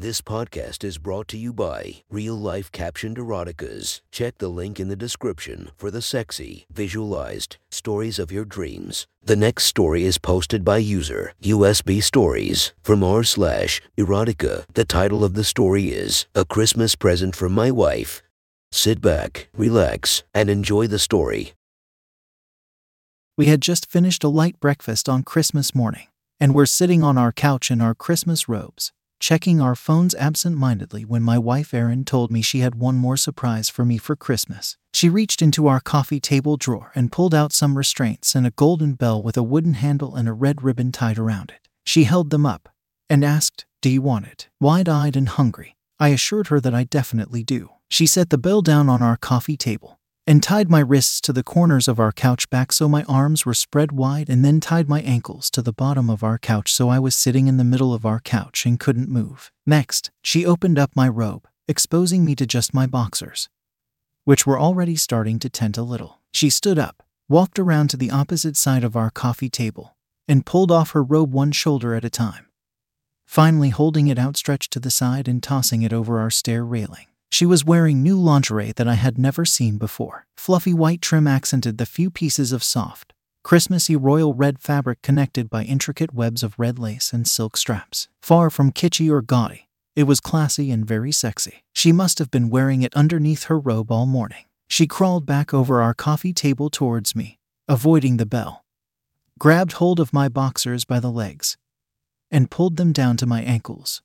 This podcast is brought to you by Real Life Captioned Eroticas. Check the link in the description for the sexy, visualized stories of your dreams. The next story is posted by user USB Stories from r slash erotica. The title of the story is A Christmas Present from My Wife. Sit back, relax, and enjoy the story. We had just finished a light breakfast on Christmas morning, and were sitting on our couch in our Christmas robes, checking our phones absent mindedly when my wife Erin told me she had one more surprise for me for Christmas. She reached into our coffee table drawer and pulled out some restraints and a golden bell with a wooden handle and a red ribbon tied around it. She held them up and asked, Do you want it? Wide eyed and hungry, I assured her that I definitely do. She set the bell down on our coffee table and tied my wrists to the corners of our couch back so my arms were spread wide, and then tied my ankles to the bottom of our couch so I was sitting in the middle of our couch and couldn't move. Next, she opened up my robe, exposing me to just my boxers, which were already starting to tent a little. She stood up, walked around to the opposite side of our coffee table, and pulled off her robe one shoulder at a time, finally holding it outstretched to the side and tossing it over our stair railing. She was wearing new lingerie that I had never seen before. Fluffy white trim accented the few pieces of soft, Christmassy royal red fabric connected by intricate webs of red lace and silk straps. Far from kitschy or gaudy, it was classy and very sexy. She must have been wearing it underneath her robe all morning. She crawled back over our coffee table towards me, avoiding the bell, grabbed hold of my boxers by the legs, and pulled them down to my ankles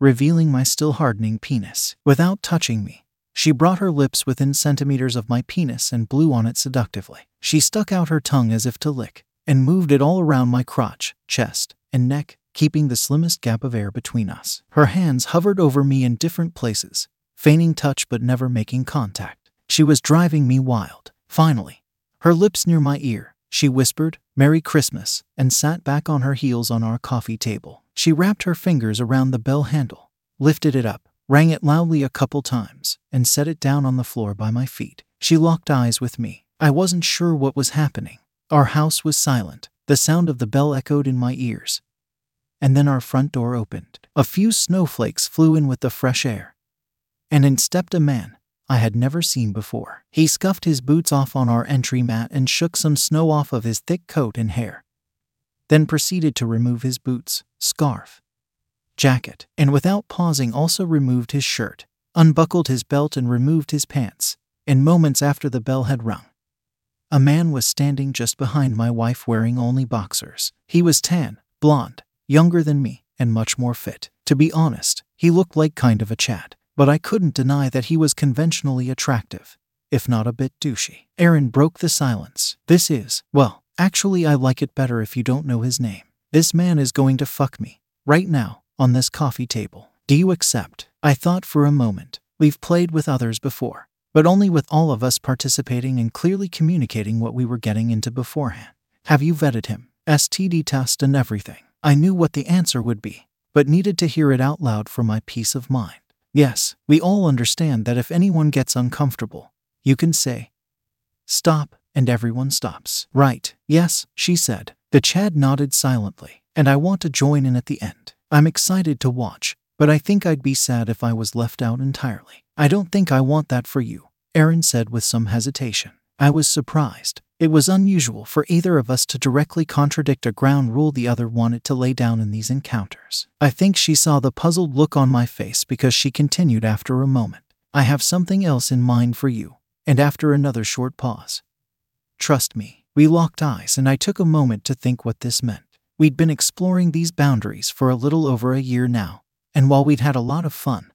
revealing my still hardening penis. Without touching me, she brought her lips within centimeters of my penis and blew on it seductively. She stuck out her tongue as if to lick, and moved it all around my crotch, chest, and neck, keeping the slimmest gap of air between us. Her hands hovered over me in different places, feigning touch but never making contact. She was driving me wild. Finally, her lips near my ear, she whispered, Merry Christmas, and sat back on her heels on our coffee table. She wrapped her fingers around the bell handle, lifted it up, rang it loudly a couple times, and set it down on the floor by my feet. She locked eyes with me. I wasn't sure what was happening. Our house was silent. The sound of the bell echoed in my ears. And then our front door opened. A few snowflakes flew in with the fresh air. And in stepped a man I had never seen before. He scuffed his boots off on our entry mat and shook some snow off of his thick coat and hair then proceeded to remove his boots, scarf, jacket, and without pausing also removed his shirt, unbuckled his belt, and removed his pants. In moments after the bell had rung, a man was standing just behind my wife wearing only boxers. He was tan, blonde, younger than me, and much more fit. To be honest, he looked like kind of a Chad, but I couldn't deny that he was conventionally attractive, if not a bit douchey. Erin broke the silence. This is, well, Actually, I like it better if you don't know his name. This man is going to fuck me. Right now, on this coffee table. Do you accept? I thought for a moment. We've played with others before, but only with all of us participating and clearly communicating what we were getting into beforehand. Have you vetted him? STD test and everything. I knew what the answer would be, but needed to hear it out loud for my peace of mind. Yes, we all understand that if anyone gets uncomfortable, you can say, Stop, and everyone stops. Right, yes, she said. The Chad nodded silently, and I want to join in at the end. I'm excited to watch, but I think I'd be sad if I was left out entirely. I don't think I want that for you, Erin said with some hesitation. I was surprised. It was unusual for either of us to directly contradict a ground rule the other wanted to lay down in these encounters. I think she saw the puzzled look on my face because she continued after a moment. I have something else in mind for you. And after another short pause, Trust me. We locked eyes, and I took a moment to think what this meant. We'd been exploring these boundaries for a little over a year now, and while we'd had a lot of fun,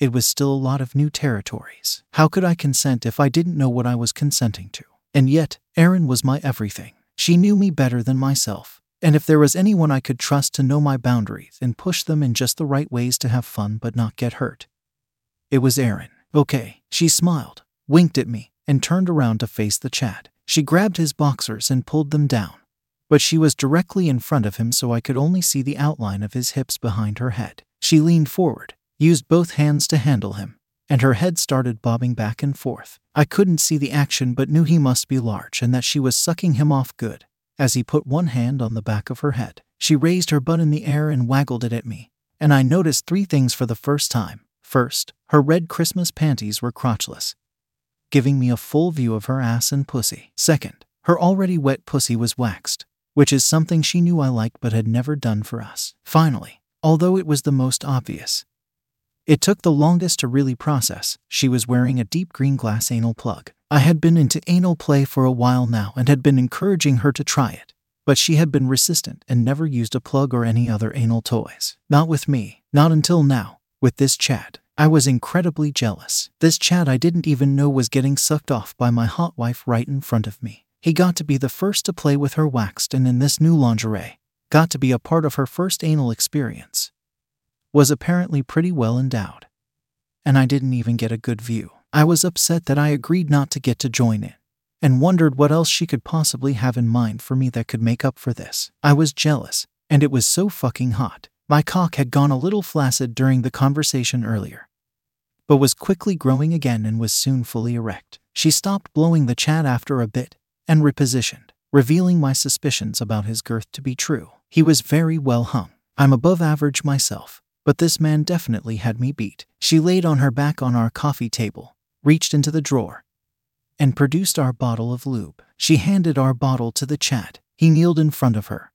it was still a lot of new territories. How could I consent if I didn't know what I was consenting to? And yet, Erin was my everything. She knew me better than myself. And if there was anyone I could trust to know my boundaries and push them in just the right ways to have fun but not get hurt, it was Erin. Okay, she smiled, winked at me, and turned around to face the Chad. She grabbed his boxers and pulled them down, but she was directly in front of him so I could only see the outline of his hips behind her head. She leaned forward, used both hands to handle him, and her head started bobbing back and forth. I couldn't see the action but knew he must be large and that she was sucking him off good. As he put one hand on the back of her head, she raised her butt in the air and waggled it at me, and I noticed three things for the first time. First, her red Christmas panties were crotchless, giving me a full view of her ass and pussy. Second, her already wet pussy was waxed, which is something she knew I liked but had never done for us. Finally, although it was the most obvious, it took the longest to really process. She was wearing a deep green glass anal plug. I had been into anal play for a while now and had been encouraging her to try it, but she had been resistant and never used a plug or any other anal toys. Not with me, not until now, with this Chad. I was incredibly jealous. This Chad I didn't even know was getting sucked off by my hot wife right in front of me. He got to be the first to play with her waxed and in this new lingerie, got to be a part of her first anal experience. Was apparently pretty well endowed. And I didn't even get a good view. I was upset that I agreed not to get to join in, and wondered what else she could possibly have in mind for me that could make up for this. I was jealous, and it was so fucking hot. My cock had gone a little flaccid during the conversation earlier, but was quickly growing again and was soon fully erect. She stopped blowing the Chad after a bit and repositioned, revealing my suspicions about his girth to be true. He was very well hung. I'm above average myself, but this man definitely had me beat. She laid on her back on our coffee table, reached into the drawer, and produced our bottle of lube. She handed our bottle to the Chad. He kneeled in front of her,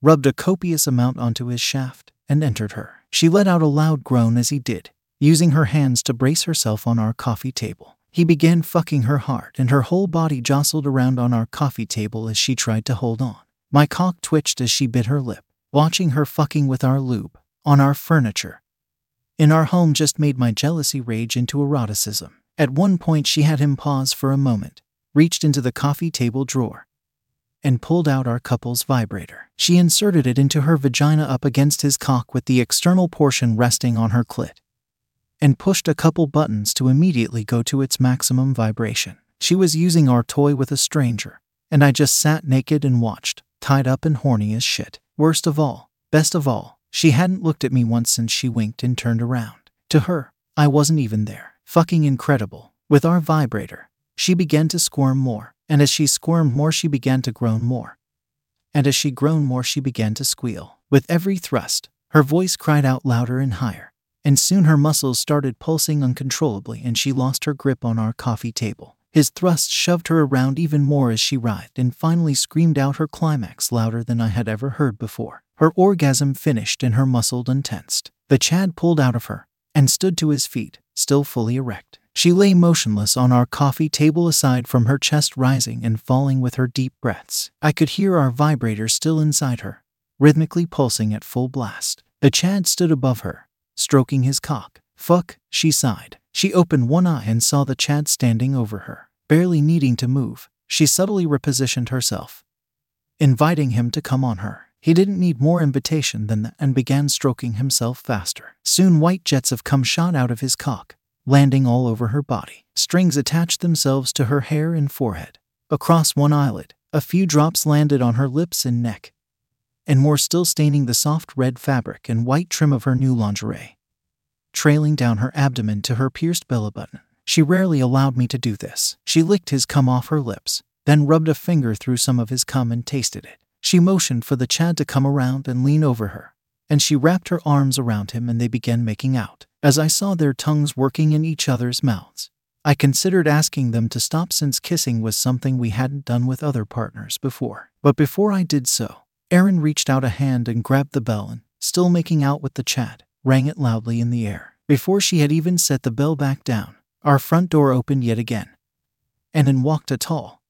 rubbed a copious amount onto his shaft, and entered her. She let out a loud groan as he did, using her hands to brace herself on our coffee table. He began fucking her hard, and her whole body jostled around on our coffee table as she tried to hold on. My cock twitched as she bit her lip, watching her fucking with our lube, on our furniture. In our home just made my jealousy rage into eroticism. At one point, she had him pause for a moment, reached into the coffee table drawer, and pulled out our couple's vibrator. She inserted it into her vagina up against his cock with the external portion resting on her clit, and pushed a couple buttons to immediately go to its maximum vibration. She was using our toy with a stranger, and I just sat naked and watched, tied up and horny as shit. Worst of all, best of all, she hadn't looked at me once since she winked and turned around. To her, I wasn't even there. Fucking incredible. With our vibrator, she began to squirm more, and as she squirmed more, she began to groan more. And as she groaned more, she began to squeal. With every thrust, her voice cried out louder and higher, and soon her muscles started pulsing uncontrollably and she lost her grip on our coffee table. His thrusts shoved her around even more as she writhed and finally screamed out her climax louder than I had ever heard before. Her orgasm finished and her muscled and tensed. The Chad pulled out of her and stood to his feet, still fully erect. She lay motionless on our coffee table aside from her chest rising and falling with her deep breaths. I could hear our vibrator still inside her, rhythmically pulsing at full blast. The Chad stood above her, stroking his cock. Fuck, she sighed. She opened one eye and saw the Chad standing over her. Barely needing to move, she subtly repositioned herself, inviting him to come on her. He didn't need more invitation than that and began stroking himself faster. Soon white jets of cum shot out of his cock, landing all over her body. Strings attached themselves to her hair and forehead. Across one eyelid, a few drops landed on her lips and neck, and more still staining the soft red fabric and white trim of her new lingerie, trailing down her abdomen to her pierced belly button. She rarely allowed me to do this. She licked his cum off her lips, then rubbed a finger through some of his cum and tasted it. She motioned for the Chad to come around and lean over her, and she wrapped her arms around him and they began making out. As I saw their tongues working in each other's mouths, I considered asking them to stop since kissing was something we hadn't done with other partners before. But before I did so, Erin reached out a hand and grabbed the bell and, still making out with the Chad, rang it loudly in the air. Before she had even set the bell back down, our front door opened yet again, and in walked a tall,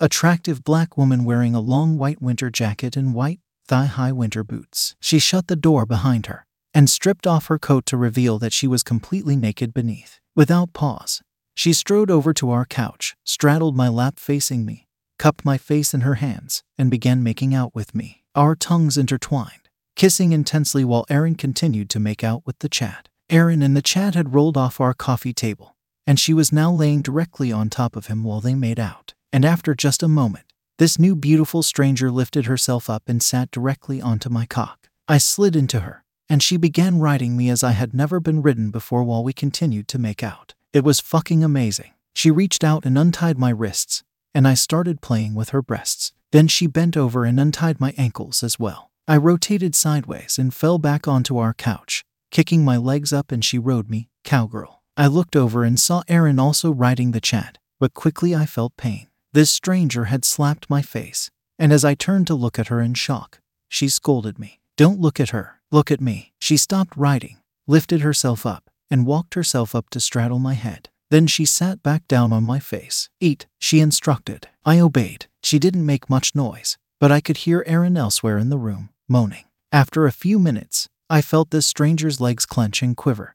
attractive black woman wearing a long white winter jacket and white, thigh high winter boots. She shut the door behind her and stripped off her coat to reveal that she was completely naked beneath. Without pause, she strode over to our couch, straddled my lap facing me, cupped my face in her hands, and began making out with me. Our tongues intertwined, kissing intensely while Erin continued to make out with the Chad. Erin and the Chad had rolled off our coffee table, and she was now laying directly on top of him while they made out. And after just a moment, this new beautiful stranger lifted herself up and sat directly onto my cock. I slid into her, and she began riding me as I had never been ridden before while we continued to make out. It was fucking amazing. She reached out and untied my wrists, and I started playing with her breasts. Then she bent over and untied my ankles as well. I rotated sideways and fell back onto our couch, kicking my legs up, and she rode me, cowgirl. I looked over and saw Erin also riding the Chad, but quickly I felt pain. This stranger had slapped my face, and as I turned to look at her in shock, she scolded me. Don't look at her, look at me. She stopped riding, lifted herself up, and walked herself up to straddle my head. Then she sat back down on my face. Eat, she instructed. I obeyed. She didn't make much noise, but I could hear Erin elsewhere in the room, moaning. After a few minutes, I felt this stranger's legs clench and quiver,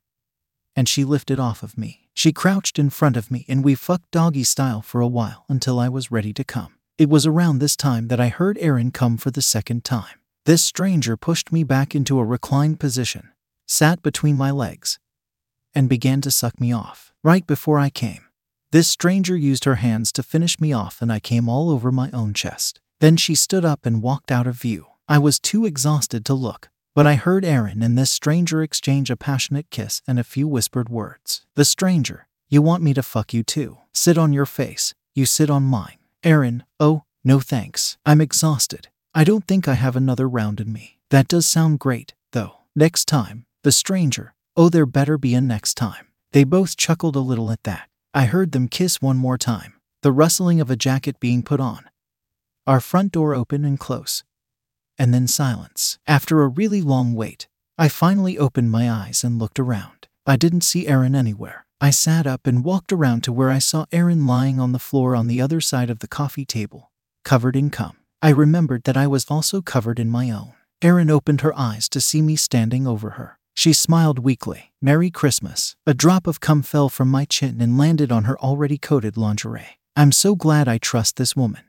and she lifted off of me. She crouched in front of me and we fucked doggy style for a while until I was ready to come. It was around this time that I heard Erin come for the second time. This stranger pushed me back into a reclined position, sat between my legs, and began to suck me off. Right before I came, this stranger used her hands to finish me off and I came all over my own chest. Then she stood up and walked out of view. I was too exhausted to look, but I heard Erin and this stranger exchange a passionate kiss and a few whispered words. The stranger, you want me to fuck you too? Sit on your face, you sit on mine. Erin, oh, no thanks. I'm exhausted. I don't think I have another round in me. That does sound great, though. Next time, the stranger, oh, there better be a next time. They both chuckled a little at that. I heard them kiss one more time, the rustling of a jacket being put on. Our front door open and close. And then silence. After a really long wait, I finally opened my eyes and looked around. I didn't see Erin anywhere. I sat up and walked around to where I saw Erin lying on the floor on the other side of the coffee table, covered in cum. I remembered that I was also covered in my own. Erin opened her eyes to see me standing over her. She smiled weakly. Merry Christmas. A drop of cum fell from my chin and landed on her already coated lingerie. I'm so glad I trust this woman.